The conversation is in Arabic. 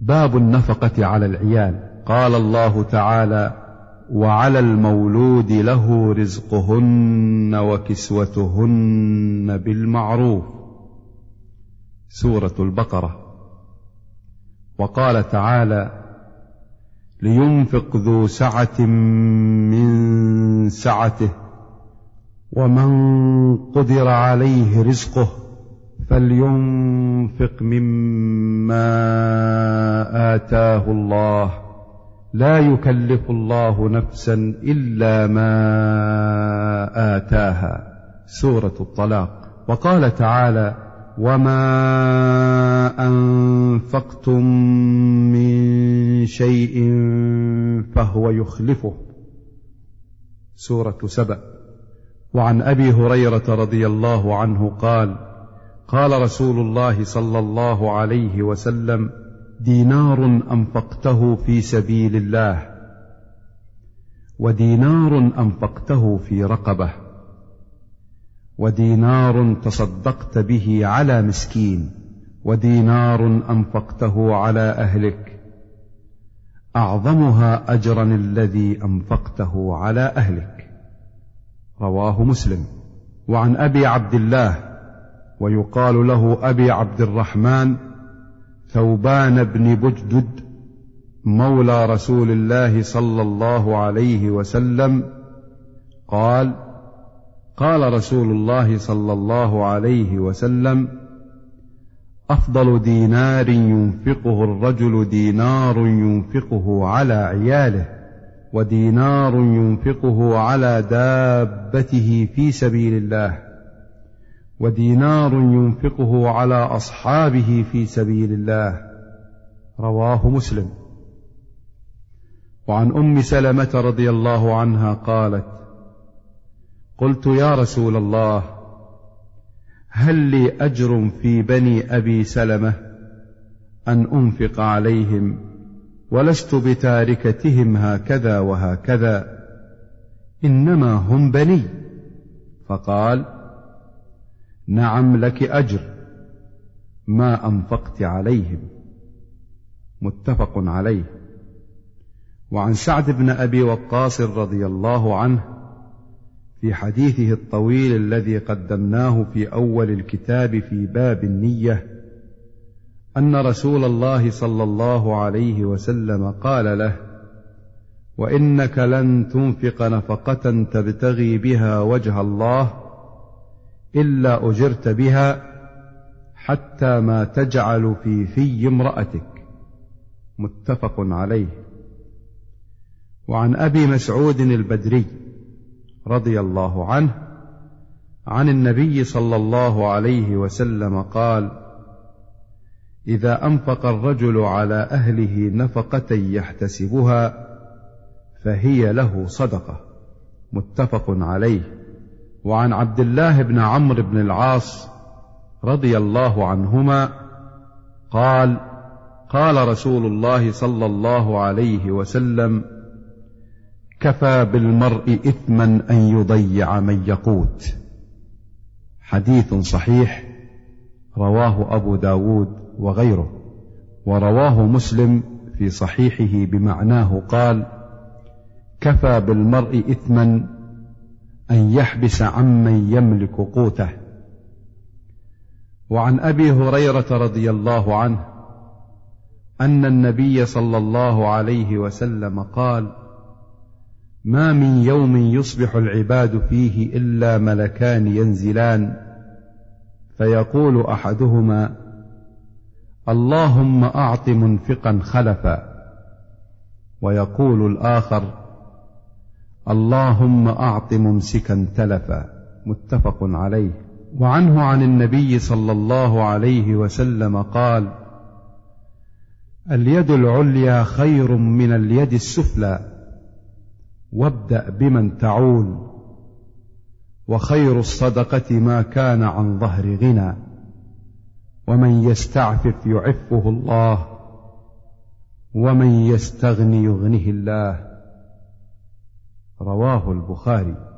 باب النفقة على العيال. قال الله تعالى وعلى المولود له رزقهن وكسوتهن بالمعروف. سورة البقرة. وقال تعالى لينفق ذو سعة من سعته ومن قدر عليه رزقه فلينفق مما آتاه الله لا يكلف الله نفسا إلا ما آتاها. سورة الطلاق. وقال تعالى وما أنفقتم من شيء فهو يخلفه. سورة سبأ. وعن أبي هريرة رضي الله عنه قال قال رسول الله صلى الله عليه وسلم دينار أنفقته في سبيل الله ودينار أنفقته في رقبة ودينار تصدقت به على مسكين ودينار أنفقته على أهلك. أعظمها اجرا الذي أنفقته على أهلك. رواه مسلم. وعن أبي عبد الله ويقال له أبي عبد الرحمن ثوبان بن بجدد مولى رسول الله صلى الله عليه وسلم قال قال رسول الله صلى الله عليه وسلم أفضل دينار ينفقه الرجل دينار ينفقه على عياله ودينار ينفقه على دابته في سبيل الله. ودينار ينفقه على أصحابه في سبيل الله. رواه مسلم. وعن أم سلمة رضي الله عنها قالت قلت يا رسول الله هل لي أجر في بني أبي سلمة أن أنفق عليهم ولست بتاركتهم هكذا وهكذا؟ إنما هم بني. فقال نعم لك أجر. ما أنفقت عليهم. متفق عليه. وعن سعد بن أبي وقاص رضي الله عنه في حديثه الطويل الذي قدمناه في أول الكتاب في باب النية أن رسول الله صلى الله عليه وسلم قال له وإنك لن تنفق نفقة تبتغي بها وجه الله إلا أجرت بها حتى ما تجعل في في امرأتك. متفق عليه. وعن أبي مسعود البدري رضي الله عنه عن النبي صلى الله عليه وسلم قال إذا أنفق الرجل على أهله نفقة يحتسبها فهي له صدقة. متفق عليه. وعن عبد الله بن عمرو بن العاص رضي الله عنهما قال قال رسول الله صلى الله عليه وسلم كفى بالمرء إثما أن يضيع من يقوت. حديث صحيح رواه أبو داود وغيره ورواه مسلم في صحيحه بمعناه قال كفى بالمرء إثما أن يحبس عمن يملك قوته. وعن أبي هريرة رضي الله عنه أن النبي صلى الله عليه وسلم قال ما من يوم يصبح العباد فيه إلا ملكان ينزلان فيقول أحدهما اللهم أعط منفقا خلفا ويقول الآخر اللهم أعط ممسكا تلفا متفق عليه. وعنه عن النبي صلى الله عليه وسلم قال اليد العليا خير من اليد السفلى وابدأ بمن تعول. وخير الصدقة ما كان عن ظهر غنى ومن يستعفف يعفه الله ومن يستغني يغنه الله. رواه البخاري.